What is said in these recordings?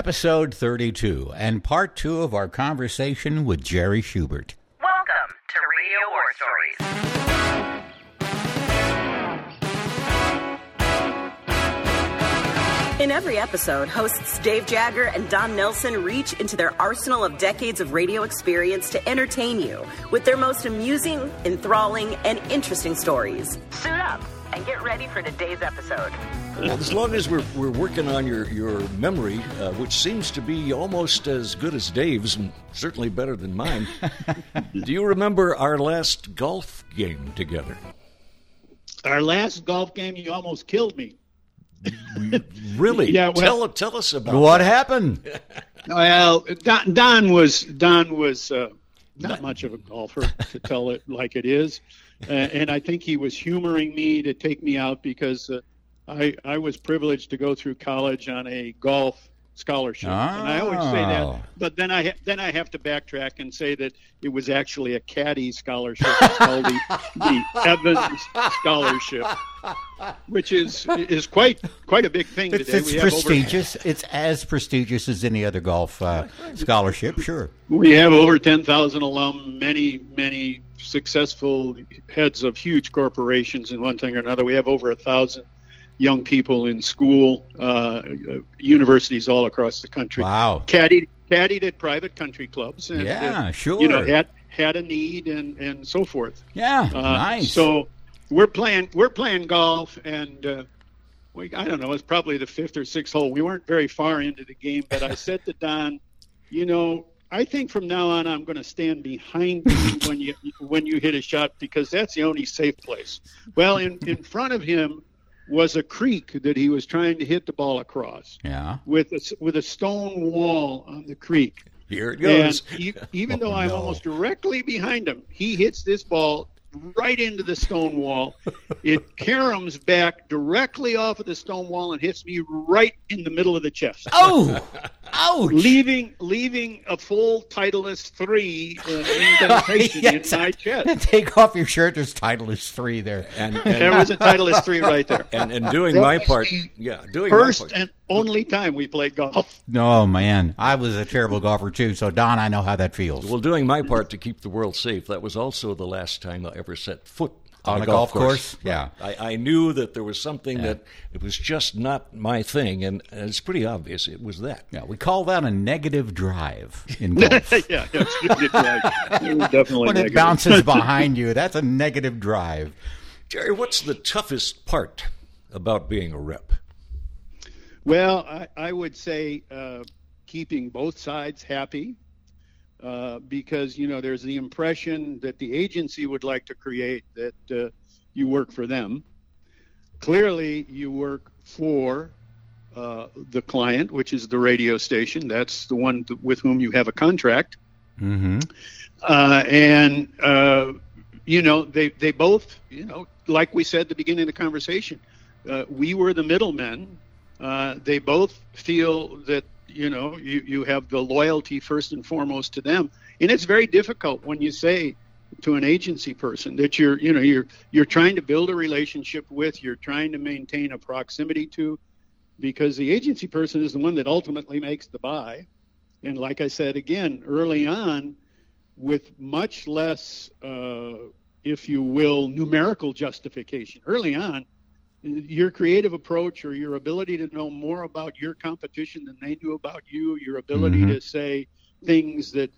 episode 32, and part two of our conversation with Jerry Schubert. Welcome to Radio War Stories. In every episode, hosts Dave Jagger and Don Nelson reach into their arsenal of decades of radio experience to entertain you with their most amusing, enthralling, and interesting stories. Suit up and get ready for today's episode. As long as we're, we're working on your, your memory, uh, which seems to be almost as good as Dave's, and certainly better than mine, do you remember our last golf game together? Our last golf game, you almost killed me. Really? Yeah, well- tell, tell us about What that. happened? Well, Don, Don was Don was uh, not much of a golfer to tell it like it is, and I think he was humoring me to take me out because uh, I I was privileged to go through college on a golf scholarship, and I always say Oh. that. But then I ha- then I have to backtrack and say that it was actually a caddy scholarship. It's called the, the Evans Scholarship, which is is quite quite a big thing It's, today. it's We have over- It's as prestigious as any other golf uh, scholarship, sure. We have over 10,000 alum, many, many successful heads of huge corporations in one thing or another. We have over a thousand young people in school, uh, universities all across the country. Wow. Caddied, caddied at private country clubs. And, Yeah, uh, sure. You know, had, had a need and, and so forth. Yeah, Uh, nice. So we're playing we're playing golf, and uh, we I don't know it's probably the fifth or sixth hole. We weren't very far into the game, but I said to Don, you know. I think from now on I'm going to stand behind you when you when you hit a shot because that's the only safe place. Well, in in front of him was a creek that he was trying to hit the ball across yeah. with a, with a stone wall on the creek. Here it And goes. e- even Oh, though I'm no. almost directly behind him, he hits this ball right into the stone wall. It caroms back directly off of the stone wall and hits me right in the middle of the chest, Oh, ouch. leaving leaving a full Titleist three uh, indentation Yes. in my chest. Take off your shirt. There's Titleist 3 there. And, There and, was a Titleist three right there. and, and doing my part, yeah, doing First my part. and only time we played golf. Oh, man. I was a terrible golfer, too. So, Don, I know how that feels. Well, doing my part to keep the world safe, that was also the last time I ever set foot On a golf course? Yeah. I, I knew that there was something that it was just not my thing, and, and it's pretty obvious it was that. Yeah, we call that a negative drive in golf. yeah, yeah, it's right. It definitely when it bounces behind you, that's a negative drive. Jerry, what's the toughest part about being a rep? Well, I, I would say uh, keeping both sides happy uh, because, you know, there's the impression that the agency would like to create that uh, you work for them. Clearly, you work for uh, the client, which is the radio station. That's the one th- with whom you have a contract. Mm-hmm. Uh, and, uh, you know, they, they both, you know, like we said at the beginning of the conversation, uh, we were the middlemen. Uh, they both feel that, you know, you, you have the loyalty first and foremost to them. And it's very difficult when you say to an agency person that you're, you know, you're, you're trying to build a relationship with, you're trying to maintain a proximity to, because the agency person is the one that ultimately makes the buy. And like I said again, early on, with much less, uh, if you will, numerical justification. Early on, your creative approach or your ability to know more about your competition than they knew about you, your ability Mhm. to say things that,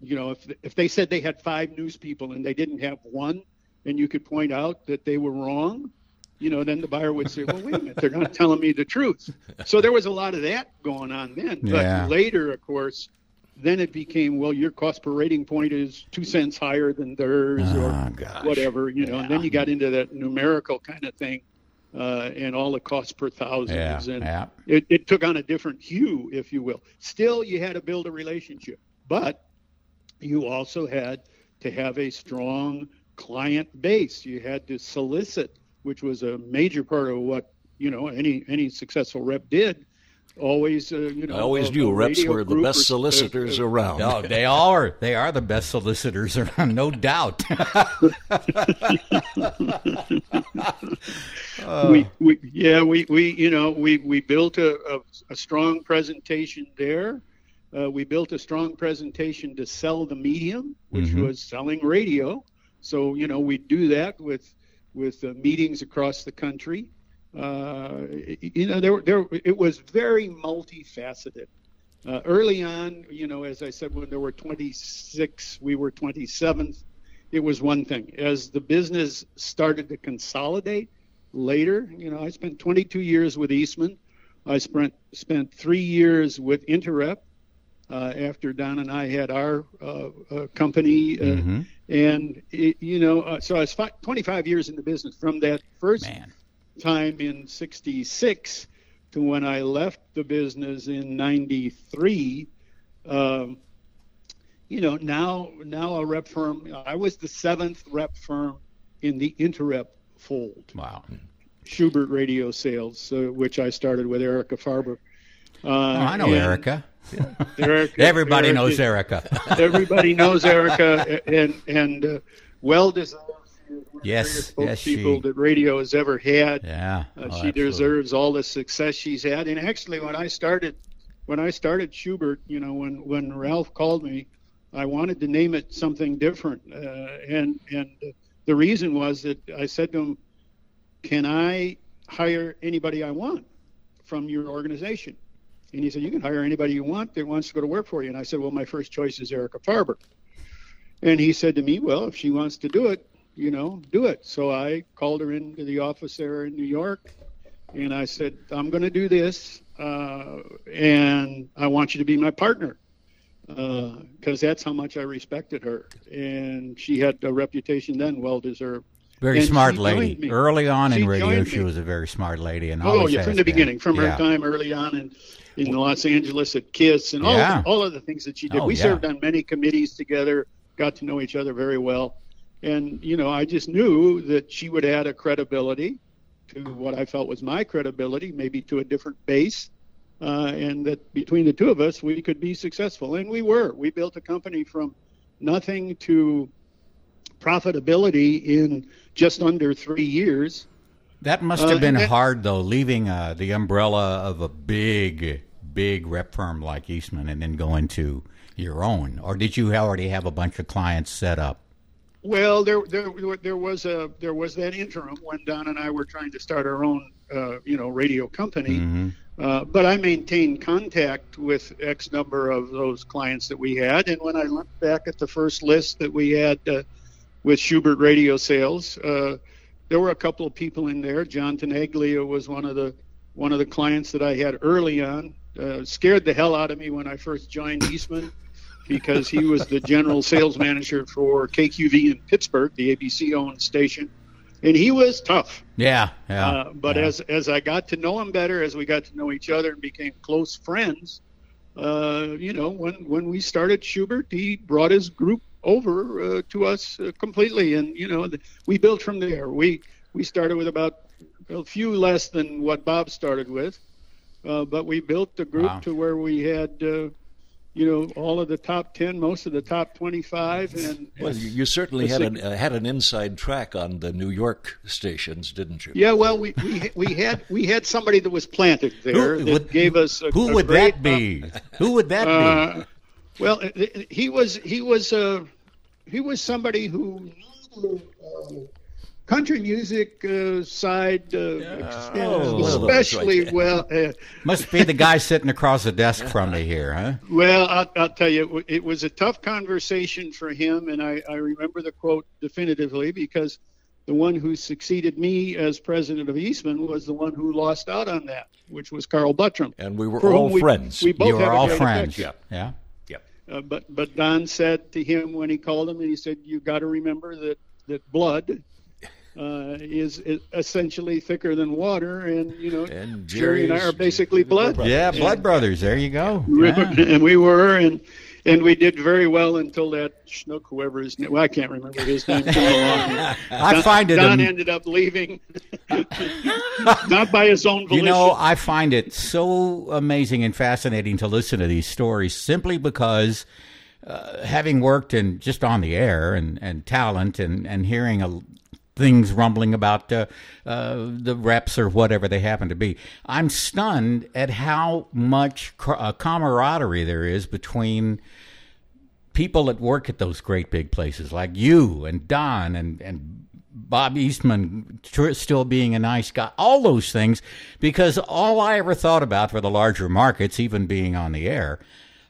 you know, if, if they said they had five news people and they didn't have one, and you could point out that they were wrong, you know, then the buyer would say, well, wait a minute, they're not telling me the truth. So there was a lot of that going on then. Yeah. But later, of course, then it became, well, your cost per rating point is two cents higher than theirs Oh, or gosh. whatever, you know, and then you got into that numerical kind of thing uh, and all the cost per thousands. Yeah, and yeah. It, it took on a different hue, if you will. Still, you had to build a relationship, but you also had to have a strong client base. You had to solicit, which was a major part of what you know any any successful rep did. Always, uh, you know, I always a- knew a reps were the best or- solicitors uh, uh, around. No, they are. They are the best solicitors around, no doubt. we, we yeah we, we you know we, we built a, a, a strong presentation there uh, we built a strong presentation to sell the medium which was selling radio so you know we do that with with uh, meetings across the country uh, you know there, were- there it was very multifaceted uh, early on you know as i said when there were 26 we were 27th it was one thing as the business started to consolidate later. You know, I spent 22 years with Eastman. I spent spent three years with Interep uh, after Don and I had our uh, uh, company, uh, Mm-hmm. and it, you know, uh, so I was fi- 25 years in the business from that first Man. Time in '66 to when I left the business in '93. Um, you know, now now a rep firm. I was the seventh rep firm in the Interep fold. Wow. Schubert Radio Sales, uh, which I started with Erica Farber. Uh, Oh, I know and Erica. Erica- Everybody Erica- knows Erica. Everybody knows Erica, and and uh, well deserved. She is the Yes, yes, she- that radio has ever had. Yeah. Uh, Oh, she absolutely. deserves all the success she's had. And actually, when I started, when I started Schubert, you know, when when Ralph called me, I wanted to name it something different. Uh, and and the reason was that I said to him, "Can I hire anybody I want from your organization?" And he said, "You can hire anybody you want that wants to go to work for you." And I said, "Well, my first choice is Erica Farber." And he said to me, "Well, if she wants to do it, you know, do it." So I called her into the office there in New York, and I said, "I'm going to do this, uh, and I want you to be my partner." Because that's how much I respected her, and she had a reputation then, well deserved. Very And smart lady. Early on She in radio, she was a very smart lady, and Oh yeah, from the been. beginning, from Yeah. her time early on in in Los Angeles at Kiss, and all Yeah. all of the things that she did. Oh, we yeah. served on many committees together, got to know each other very well, and you know, I just knew that she would add a credibility to what I felt was my credibility, maybe to a different base, uh, and that between the two of us, we could be successful, and we were. We built a company from nothing to profitability in just under three years. That must Uh, have been and- hard, though, leaving uh, the umbrella of a big, big rep firm like Eastman and then going to your own. Or did you already have a bunch of clients set up? Well, there, there, there was a there was that interim when Don and I were trying to start our own, uh, you know, radio company. Uh, but I maintained contact with X number of those clients that we had, and when I looked back at the first list that we had uh, with Schubert Radio Sales, uh, there were a couple of people in there. John Tenaglia was one of the one of the clients that I had early on. Uh, scared the hell out of me when I first joined Eastman because he was the general sales manager for KQV in Pittsburgh, the ABC owned station, and he was tough. Yeah, yeah. Uh, but yeah. as as I got to know him better, as we got to know each other and became close friends, uh, you know, when when we started Schubert, he brought his group over uh, to us uh, completely, and you know, we built from there. We we started with about a few less than what Bob started with, uh, but we built the group Wow. to where we had. Uh, you know, all of the top ten, most of the top twenty-five, and, Well, you, you certainly had an uh, had an inside track on the New York stations, didn't you? Yeah, well, we, we we had we had somebody that was planted there Who that would- gave us. A, Who a would great, that be? Who would that Uh, be? well, uh, he was he was uh, he was somebody who knew uh, country music uh, side uh, Oh. especially well. Uh, Must be the guy sitting across the desk from me here, huh? Well, I'll, I'll tell you, it was a tough conversation for him, and I, I remember the quote definitively because the one who succeeded me as president of Eastman was the one who lost out on that, which was Carl Buttram. And we were for all we- friends. We both You were all friends. affection. Yeah. Uh, but but Don said to him when he called him, and he said, "You got to remember that that blood." Uh, is, is essentially thicker than water, and you know, And Jerry and I are basically blood. Yeah, Blood Brothers. There you go. Yeah. and we were and and we did very well until that schnook, whoever his name, well, I can't remember his name. came along. I Don- find it Don am- ended up leaving, not by his own volition. You know, I find it so amazing and fascinating to listen to these stories simply because uh, having worked in just on the air and, and talent and, and hearing a, things rumbling about uh, uh, the reps or whatever they happen to be, I'm stunned at how much uh, camaraderie there is between people that work at those great big places like you and Don and, and Bob Eastman still being a nice guy, all those things, because all I ever thought about for the larger markets, even being on the air,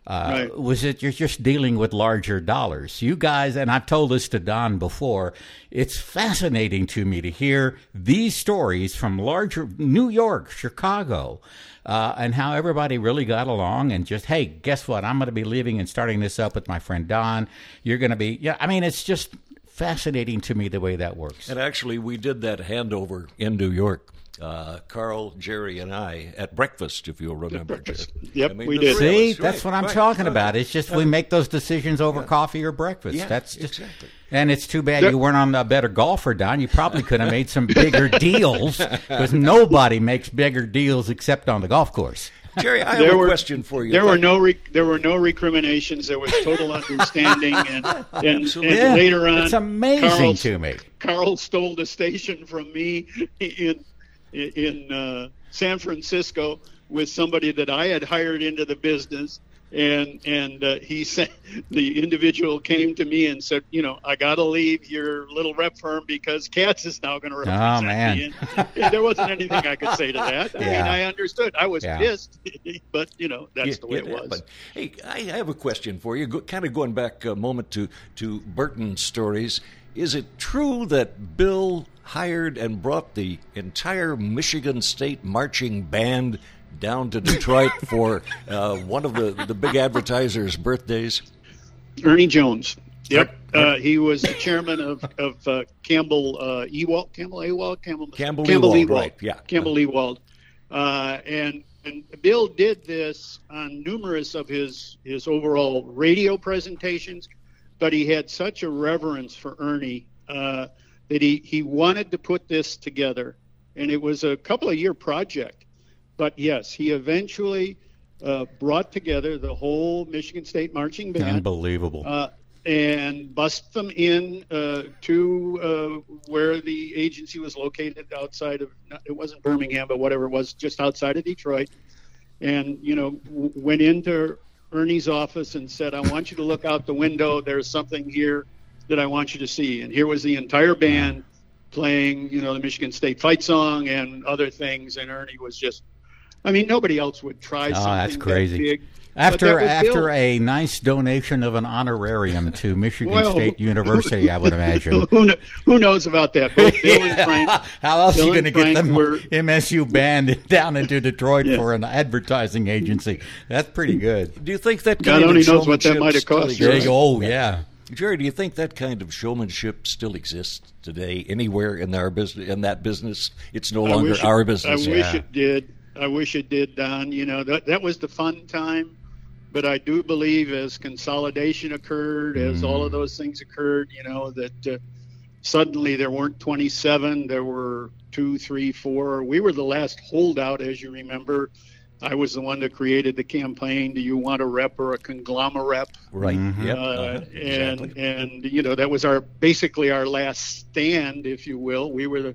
uh, Right. was that you're just dealing with larger dollars. You guys, and I've told this to Don before, it's fascinating to me to hear these stories from larger New York, Chicago, uh, and how everybody really got along and just, hey, guess what? I'm going to be leaving and starting this up with my friend Don. You're going to be, yeah, I mean, it's just fascinating to me the way that works. And actually, we did that handover in New York. Uh, Carl, Jerry, and I at breakfast, if you'll remember. Jeff. Yep, we did. See, us, that's right, what I'm right, talking right. about. It's just we make those decisions over coffee or breakfast. Yeah, that's just, exactly. And it's too bad you weren't on a better golfer, Don. You probably could have made some bigger deals because nobody makes bigger deals except on the golf course. Jerry, I have There a were- question for you. There were no re- there were no recriminations. There was total understanding, and and, and Yeah, later on, it's amazing Carl, to me. Carl stole the station from me in in uh, San Francisco with somebody that I had hired into the business, and and uh, he said the individual came to me and said, you know, I got to leave your little rep firm because Katz is now going to represent man. me. And, and there wasn't anything I could say to that. I mean, I understood. I was Yeah. pissed, but you know, that's Yeah, the way it it was. happened. Hey, I have a question for you. Go, kind of going back a moment to to Burton stories. Is it true that Bill hired and brought the entire Michigan State marching band down to Detroit for uh, one of the the big advertisers' birthdays? Ernie Jones. Yep. Uh, he was the chairman of, of uh, Campbell uh, Ewald, Campbell Ewald, Campbell, Campbell Ewald, right, yeah. Campbell Ewald. Uh, and, and Bill did this on numerous of his, his overall radio presentations, but he had such a reverence for Ernie uh, that he, he wanted to put this together. And it was a couple of year project. But yes, he eventually uh, brought together the whole Michigan State marching band Unbelievable. uh, and bust them in uh, to uh, where the agency was located outside of it wasn't Birmingham but whatever it was just outside of Detroit and you know w- went into Ernie's office and said I want you to look out the window there's something here that I want you to see and here was the entire band playing you know the Michigan State fight song and other things and Ernie was just I mean nobody else would try Oh, something that's that crazy. big. But After after Bill. a nice donation of an honorarium to Michigan Well, State University, I would imagine. who, kn- who knows about that? Both Bill and Frank. How else are you going to get Frank them were- MSU band down into Detroit Yeah. for an advertising agency? That's pretty good. Do you think that God kind only of knows what that showmanship might have still cost. There you exists? Oh, yeah. Jerry, do you think that kind of showmanship still exists today anywhere in our business? In that business, it's no I longer wish it- our business. I wish it did. I wish it did, Don. You know that that was the fun time. But I do believe as consolidation occurred, as all of those things occurred, you know that uh, suddenly there weren't 27, there were two, three, four. We were the last holdout, as you remember. I was the one that created the campaign. Do you want a rep or a conglomerate? Right. Mhm. Yep. uh, uh-huh, and exactly. and you know that was our basically our last stand, if you will. We were the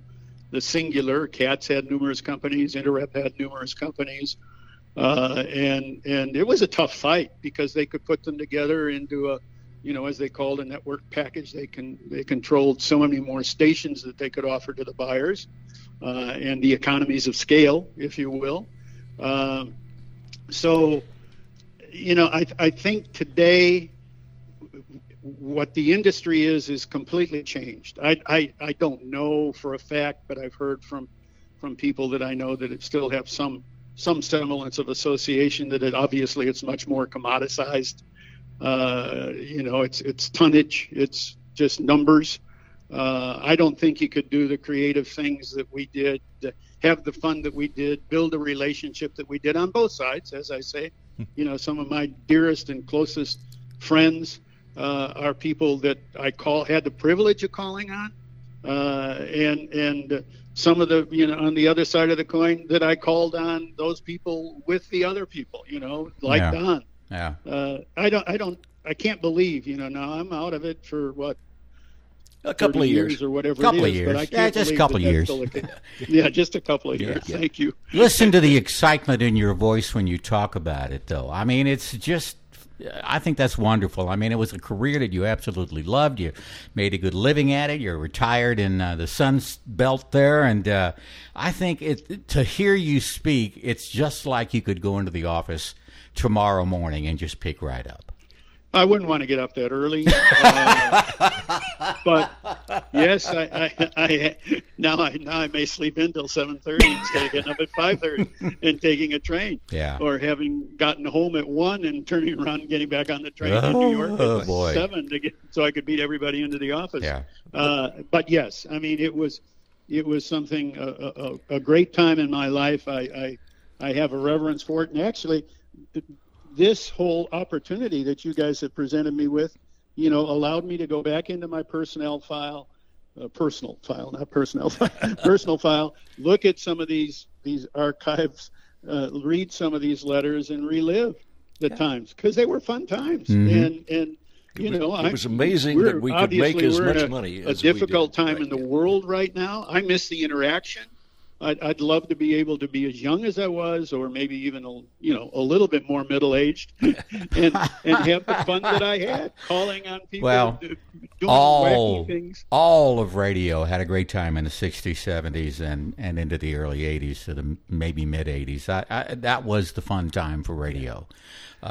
the singular. Katz had numerous companies. Interep had numerous companies, uh, and and it was a tough fight because they could put them together into a you know as they called a network package. They can they controlled so many more stations that they could offer to the buyers, uh, and the economies of scale, if you will. Um, so, you know, I, I think today what the industry is is completely changed. I, I, I don't know for a fact, but I've heard from from people that I know that it still have some some semblance of association. That it obviously it's much more commoditized. Uh, you know, it's it's tonnage, it's just numbers. Uh, I don't think you could do the creative things that we did, have the fun that we did, build a relationship that we did on both sides. As I say, you know, some of my dearest and closest friends uh, are people that I call had the privilege of calling on, uh, and and some of the you know on the other side of the coin that I called on those people with the other people, you know, like Yeah. Don. Yeah. Uh, I don't I don't I can't believe you know now I'm out of it for what A couple of years. or whatever A Couple it of is, but years. I Yeah, can't just a couple of years. that's still yeah, just a couple of years. yeah. Thank you. Listen to the excitement in your voice when you talk about it, though. I mean, it's just. I think that's wonderful. I mean, it was a career that you absolutely loved. You made a good living at it. You're retired in uh, the Sun Belt there, and uh, I think it to hear you speak, it's just like you could go into the office tomorrow morning and just pick right up. I wouldn't want to get up that early, uh, but yes, I, I, I now I now I may sleep in till seven thirty instead of getting up at five thirty and taking a train, Yeah. or having gotten home at one and turning around and getting back on the train to New York Oh, at boy. seven to get so I could beat everybody into the office. Yeah. Uh, but yes, I mean it was it was something a, a, a great time in my life. I, I I have a reverence for it, and actually, this whole opportunity that you guys have presented me with, you know, allowed me to go back into my personnel file, uh, personal file, not personnel file, personal file, look at some of these these archives, uh, read some of these letters, and relive the times because they were fun times, and and. You know, it I- was amazing we're- that we could make as much a, money A as we difficult did. time Right, in the yeah. world right now. I miss the interaction. I'd, I'd love to be able to be as young as I was, or maybe even a, you know a little bit more middle aged, and and have the fun that I had calling on people, Well, doing all wacky things. all of radio had a great time in the 60s 70s and and into the early 80s to the maybe mid 80s I, I, that was the fun time for radio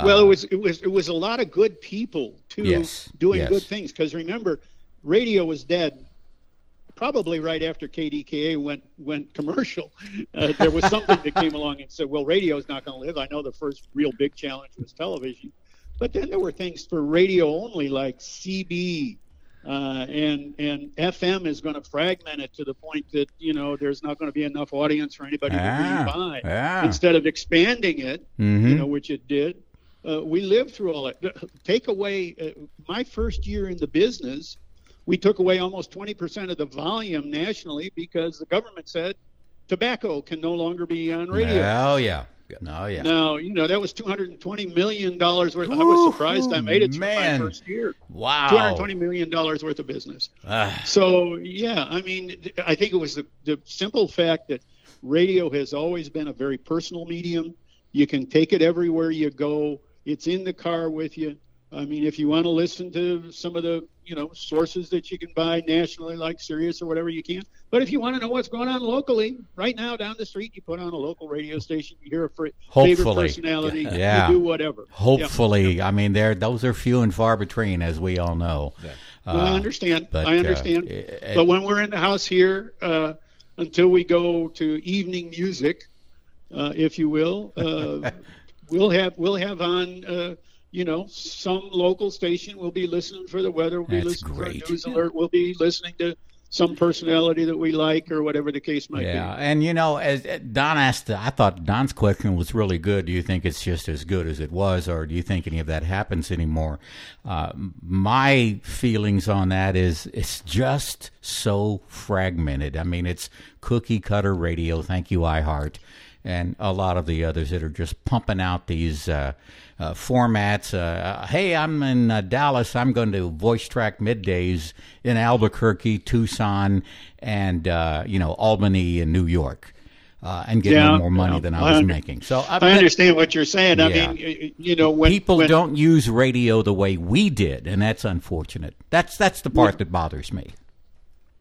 well, it uh, was it was it was a lot of good people too Yes, doing yes. good things. Because remember, radio was dead. Probably right after KDKA went went commercial, uh, there was something that came along and said, "Well, radio is not going to live." I know the first real big challenge was television, but then there were things for radio only, like CB, uh, and and FM is going to fragment it to the point that you know there's not going to be enough audience for anybody to Ah, read by. yeah. Instead of expanding it, Mhm. you know, which it did. Uh, we lived through all that. Take away uh, my first year in the business, we took away almost 20% of the volume nationally because the government said tobacco can no longer be on radio. oh yeah no yeah Now, you know, that was 220 million dollars worth. I was surprised I made it through man. my first year. wow 220 million dollars worth of business. Ah, So yeah, I mean, I think it was the, the simple fact that radio has always been a very personal medium. You can take it everywhere you go. It's in the car with you. I mean, if you want to listen to some of the you know sources that you can buy nationally, like Sirius or whatever, you can. But if you want to know what's going on locally, right now down the street, you put on a local radio station. You hear a fr- favorite personality. Yeah. You do whatever. Yeah. hopefully i mean there those are few and far between as we all know Well, I understand. but, I uh, understand. it- but when we're in the house here, uh, until we go to evening music, uh, if you will, uh, we'll have we'll have on. You know, some local station will be listening for the weather. We'll be That's listening great. for a news alert. We'll be listening to some personality that we like or whatever the case might Yeah, be. and you know, as uh, Don asked, I thought Don's question was really good. Do you think it's just as good as it was, or do you think any of that happens anymore? Uh, my feelings on that is it's just so fragmented. I mean, it's cookie cutter radio. Thank you, iHeart, and a lot of the others that are just pumping out these. Uh, uh, formats. Uh, hey, I'm in uh, Dallas. I'm going to voice track middays in Albuquerque, Tucson, and uh, you know Albany and New York, uh, and getting Yeah, more money yeah. than I I was under- making. So I, I understand what you're saying. I mean, you know, when people when, don't use radio the way we did, and that's unfortunate. That's that's the part that bothers me.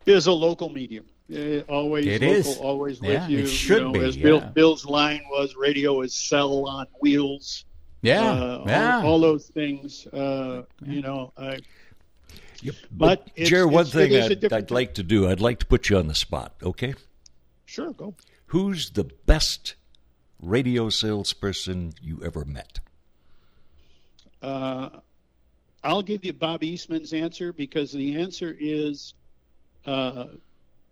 is a local medium. Uh, always It local, is. always Yeah, with you. it should you know, be, As Bill, yeah. Bill's line was, radio is cell on wheels. Yeah, uh, yeah. all, all those things. Uh, You know, I, but it's, Jer, one thing it is a I'd, I'd like to do, I'd like to put you on the spot, okay? Sure, go. Who's the best radio salesperson you ever met? Uh, I'll give you Bob Eastman's answer because the answer is uh,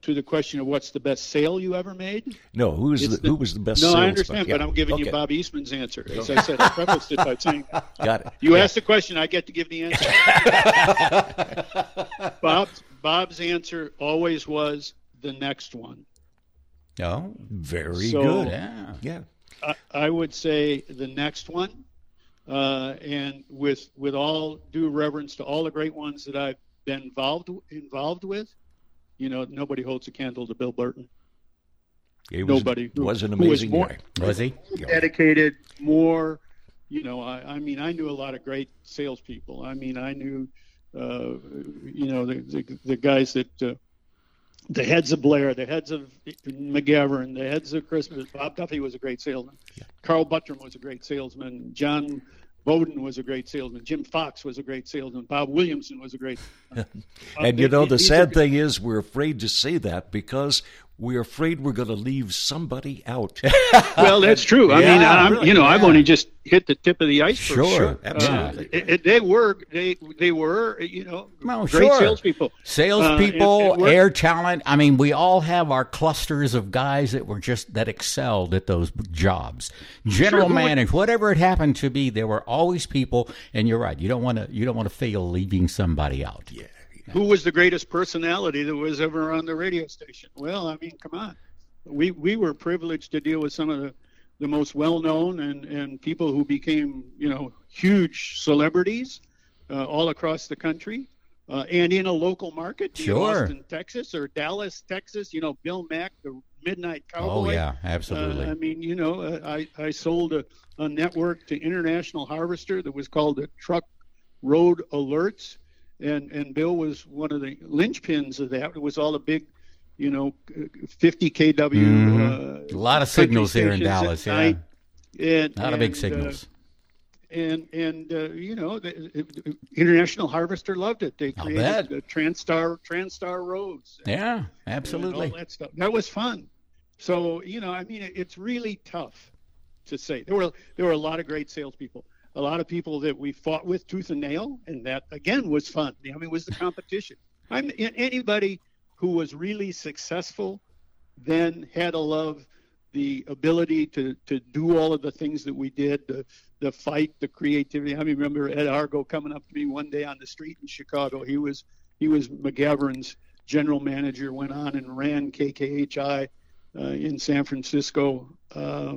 to the question of what's the best sale you ever made? No, who was It's the, who was the best? No, I salesman? understand, but I'm giving Okay. you Bob Eastman's answer. As I said, I prefaced it by saying. Got it. You Yeah. asked the question, I get to give the answer. Bob's Bob's answer always was the next one. Oh, Very So- good. yeah. Yeah. I, I would say the next one, uh, and with with all due reverence to all the great ones that I've been involved involved with, you know, nobody holds a candle to Bill Burton. He was, Nobody was an who was amazing more- guy. Was he? dedicated, more. You know, I, I mean, I knew a lot of great salespeople. I mean, I knew, uh, you know, the, the the guys that, uh, the heads of Blair, the heads of McGavren, the heads of Christal. Bob Duffy was a great salesman. Carl Buttram was a great salesman. John Bowden was a great salesman. Jim Fox was a great salesman. Bob Williamson was a great. Uh, And you know, the sad thing is, we're afraid to say that because we're afraid we're going to leave somebody out. Well, that's true. I Yeah, mean, I'm, really, you know, I've only just hit the tip of the iceberg. Sure, absolutely. Uh, it- it- they were they they were you know Well, great sure. salespeople. Salespeople, Uh, and- and air talent. I mean, we all have our clusters of guys that were just that excelled at those jobs. General would- manager, whatever it happened to be, there were always people. And you're right. You don't want to. You don't want to fail leaving somebody out. Yeah. Who was the greatest personality that was ever on the radio station? Well, I mean, come on. We we were privileged to deal with some of the, the most well known and, and people who became you know huge celebrities uh, all across the country. Uh, and in a local market, Sure. Austin, Texas, or Dallas, Texas. You know, Bill Mack, the Midnight Cowboy. Oh yeah, absolutely. Uh, I mean, you know, uh, I, I sold a, a network to International Harvester that was called the Truck Road Alerts, and and Bill was one of the linchpins of that. It was all the big, you know, 50 kW. Mhm. Uh, a lot of signals here in Dallas. Yeah, night. And, a lot of big and, uh, signals. and and uh, you know, the, the International Harvester loved it. They created the Transtar Transtar roads yeah, and absolutely. all that stuff. That was fun. So you know, I mean, it, it's really tough to say. There were there were a lot of great salespeople, a lot of people that we fought with tooth and nail, and that again was fun. I mean, was the competition. I'm anybody who was really successful then had to love the ability to to do all of the things that we did, the the fight, the creativity. I mean, remember Ed Argo coming up to me one day on the street in Chicago. He was he was McGavren's general manager. Went on and ran KKHI uh, in San Francisco. Uh,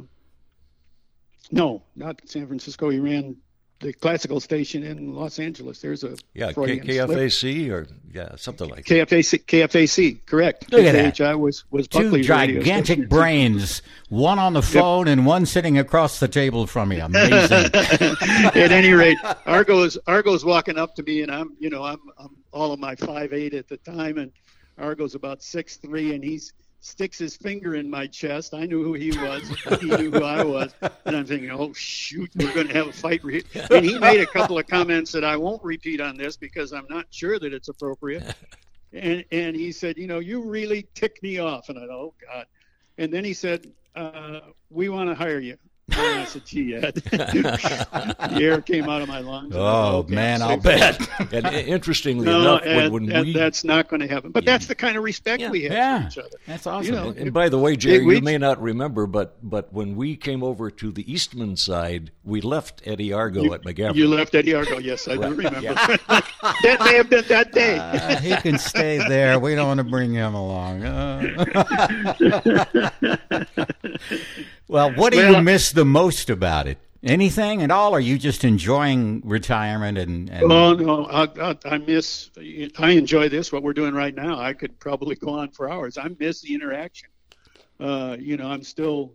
no, not San Francisco. He ran the classical station in Los Angeles. There's a Yeah, K- Freudian slip. KFAC or yeah, something like that. KFAC, KFAC, correct. Look at that. KKHI was was Two Buckley's radio gigantic brains, one on the phone and one sitting across the table from me. Amazing. At any rate, Argo's Argo's walking up to me, and I'm you know I'm I'm all of my five eight at the time, and Argo's about six three, and he's sticks his finger in my chest. I knew who he was. He knew who I was, and I'm thinking, oh shoot, we're going to have a fight. And he made a couple of comments that I won't repeat on this because I'm not sure that it's appropriate. And and he said, you know, you really tick me off, and I thought, oh God. And then he said, uh, we want to hire you. And I said, gee, Ed. the air came out of my lungs. and Oh okay, man, I'm I'll bet. And interestingly No, enough, Ed, when, when Ed, we that's not going to happen. But that's the kind of respect Yeah. we have Yeah, for each other. that's awesome. You know, And by the way, Jerry, we- you may not remember, but but when we came over to the Eastman side, we left Eddie Argo at McGavren. You left Eddie Argo. Yes, I do remember. that may have been that day. Uh, he can stay there. We don't want to bring him along. Uh. Well, what do you miss the most about it? Anything at all? Or are you just enjoying retirement and, and Oh no, I, I, I miss. I enjoy this. What we're doing right now, I could probably go on for hours. I miss the interaction. Uh, you know, I'm still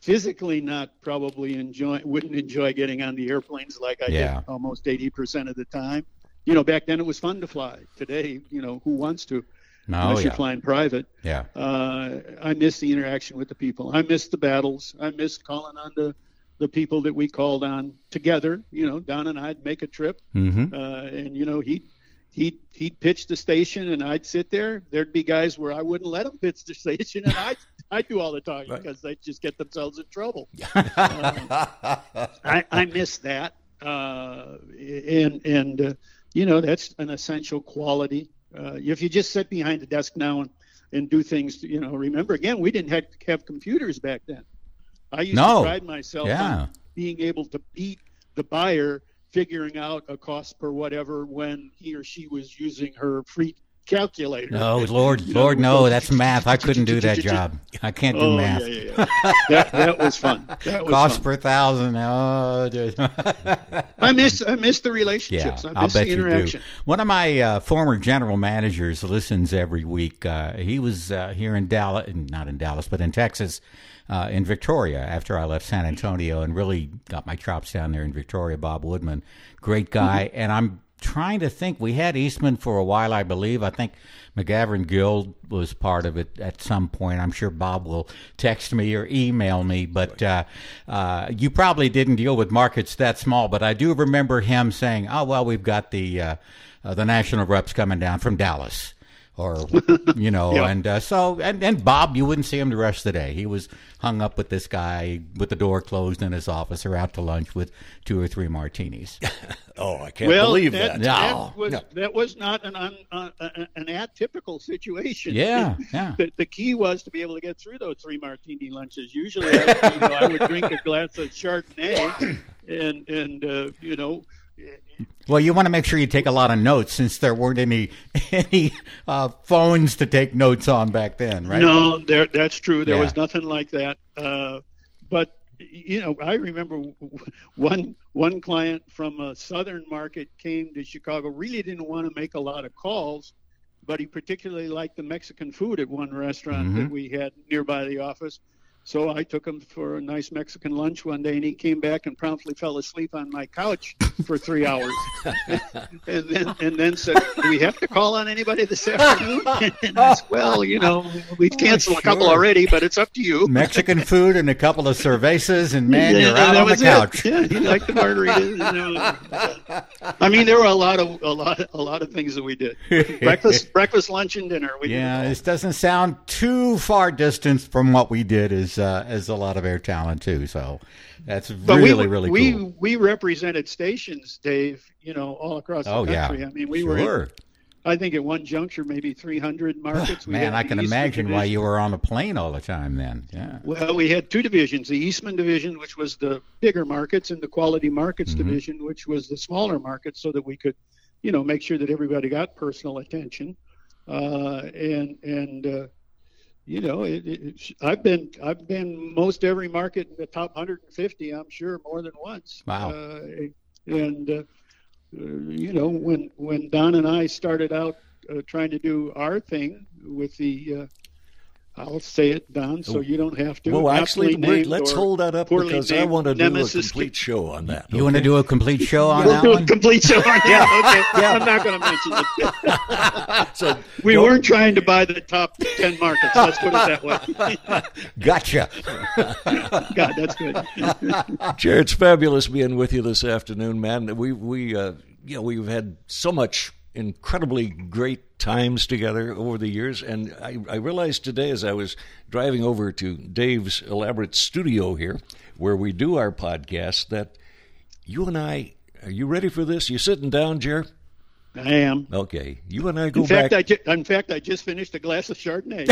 physically not probably enjoy. Wouldn't enjoy getting on the airplanes like I Yeah. did almost 80 percent of the time. You know, back then it was fun to fly. Today, you know, who wants to? No? unless yeah. you're flying private. yeah. Uh, I miss the interaction with the people. I miss the battles. I miss calling on the, the people that we called on together. You know, Don and I'd make a trip, Mm-hmm. uh, and you know he'd he'd he'd pitch the station, and I'd sit there. There'd be guys where I wouldn't let them pitch the station, and I I do all the talking because they'd just get themselves in trouble. Uh, I, I miss that, uh, and and uh, you know that's an essential quality. Uh, if you just sit behind the desk now and and do things. You know, remember again, we didn't have, have computers back then. I used No. to pride myself Yeah. on being able to beat the buyer figuring out a cost per whatever when he or she was using her free calculator. No, Lord, You know, Lord, no, that's math. I couldn't do that job. I can't do Oh, math. yeah, yeah, yeah. that, that was fun. That was Cost fun. per thousand. Oh, dude. I miss I miss the relationships. I I'll bet the you do. One of my uh, former general managers listens every week. Uh, he was uh, here in Dallas, not in Dallas, but in Texas, uh, in Victoria after I left San Antonio and really got my chops down there in Victoria. Bob Woodman, great guy. Mm-hmm. And I'm trying to think. We had Eastman for a while, I believe. I think McGavren Guild was part of it at some point. I'm sure Bob will text me or email me, but uh, uh, you probably didn't deal with markets that small. But I do remember him saying, "Oh well, we've got the uh, uh, the national reps coming down from Dallas." Or you know, Yeah. and uh, so and, and Bob, you wouldn't see him the rest of the day. He was hung up with this guy with the door closed in his office, or out to lunch with two or three martinis. Oh, I can't well, believe that, that. No. that was No. that was not an un, uh, uh, an atypical situation. Yeah, yeah. The, the key was to be able to get through those three martini lunches. Usually, I, you know, I would drink a glass of Chardonnay, and and uh, you know, Well, you want to make sure you take a lot of notes since there weren't any any uh, phones to take notes on back then, right? No, there, that's true. There Yeah. was nothing like that. Uh, but you know, I remember one one client from a southern market came to Chicago. Really didn't want to make a lot of calls, but he particularly liked the Mexican food at one restaurant that we had nearby the office. So I took him for a nice Mexican lunch one day, and he came back and promptly fell asleep on my couch for three hours, and then and then said, "Do we have to call on anybody this afternoon?" and I said, "Well, you know, we've oh, canceled a couple already, but it's up to you." Mexican food and a couple of cervezas, and man, Yeah, you're out on the was it. couch. Yeah, he liked the margaritas. you know. I mean, there were a lot of a lot a lot of things that we did: breakfast, breakfast, lunch, and dinner. We Yeah, all. this doesn't sound too far distanced from what we did as uh, as a lot of air talent too. So that's But really we, really we, cool. We represented stations, Dave. You know, all across the Oh yeah, country. I mean, we were. in- I think at one juncture, maybe 300 markets. We Man, I can Eastman imagine why you were on a plane all the time then. Yeah. Well, we had two divisions: the Eastman division, which was the bigger markets, and the Quality Markets Mm-hmm. division, which was the smaller markets, so that we could, you know, make sure that everybody got personal attention. Uh, and and uh, you know, it, it, I've been I've been most every market in the top 150. I'm sure more than once. Wow. Uh, and uh, uh, you know, when when Don and I started out uh, trying to do our thing with the uh, I'll say it, Don, so you don't have to. Well, actually, aptly wait, let's hold that up because I want to do a Nemesis complete show on that. You want to do a complete show on We'll that do a complete show on that. Okay, I'm not going to mention it. So, We don't- weren't trying to buy the top ten markets. Let's put it that way. Gotcha. God, that's good. Jared, it's fabulous being with you this afternoon, man. We we uh, you know we've had so much incredibly great times together over the years, and I, I realized today as I was driving over to Dave's elaborate studio here, where we do our podcast, that you and I are you ready for this? You sitting down, Jared? I am. Okay, you and I go In fact, back. I ju- in fact I just finished a glass of Chardonnay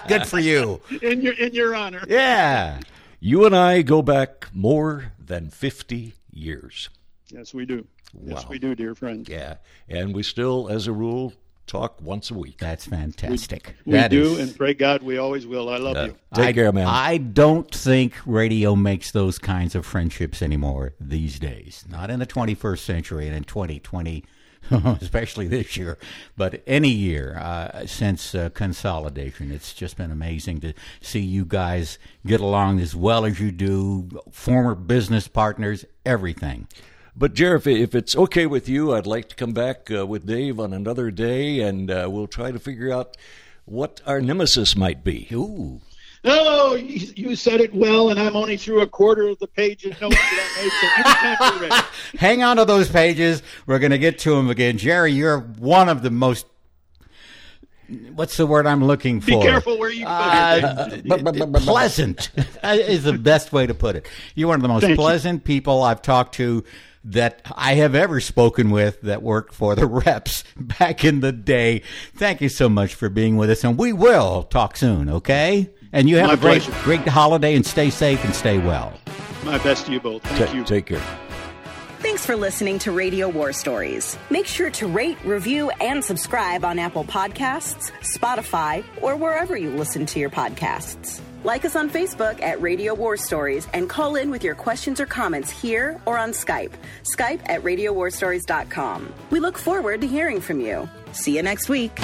Good for you. in your in your honor. Yeah. you and I go back more than fifty years. Yes, we do. Yes, we do, dear friend. Yeah, and we still, as a rule, talk once a week. That's fantastic. We That do, is- and pray God we always will. I love Uh, you. take I, care, man. I don't think radio makes those kinds of friendships anymore these days. Not in the 21st century and in 2020, especially this year, but any year uh, since uh, consolidation. It's just been amazing to see you guys get along as well as you do, former business partners, everything. But, Jared, if, if it's okay with you, I'd like to come back uh, with Dave on another day, and uh, we'll try to figure out what our nemesis might be. Ooh. No, you, you said it well, and I'm only through a quarter of the page of notes that I made. So anytime you're ready. Hang on to those pages. We're going to get to them again. Jerry, you're one of the most. What's the word I'm looking for? Be careful where you go. Uh, pleasant is the best way to put it. You're one of the most Thank you. pleasant people I've talked to that I have ever spoken with that worked for the reps back in the day. Thank you so much for being with us, and we will talk soon, okay? And you have My a great, pleasure. great holiday and stay safe and stay well. My best to you both. Thank Ta- you. Take care. Thanks for listening to Radio War Stories. Make sure to rate, review, and subscribe on Apple Podcasts, Spotify, or wherever you listen to your podcasts. Like us on Facebook at Radio War Stories and call in with your questions or comments here or on Skype. Skype at radiowarstories.com. We look forward to hearing from you. See you next week.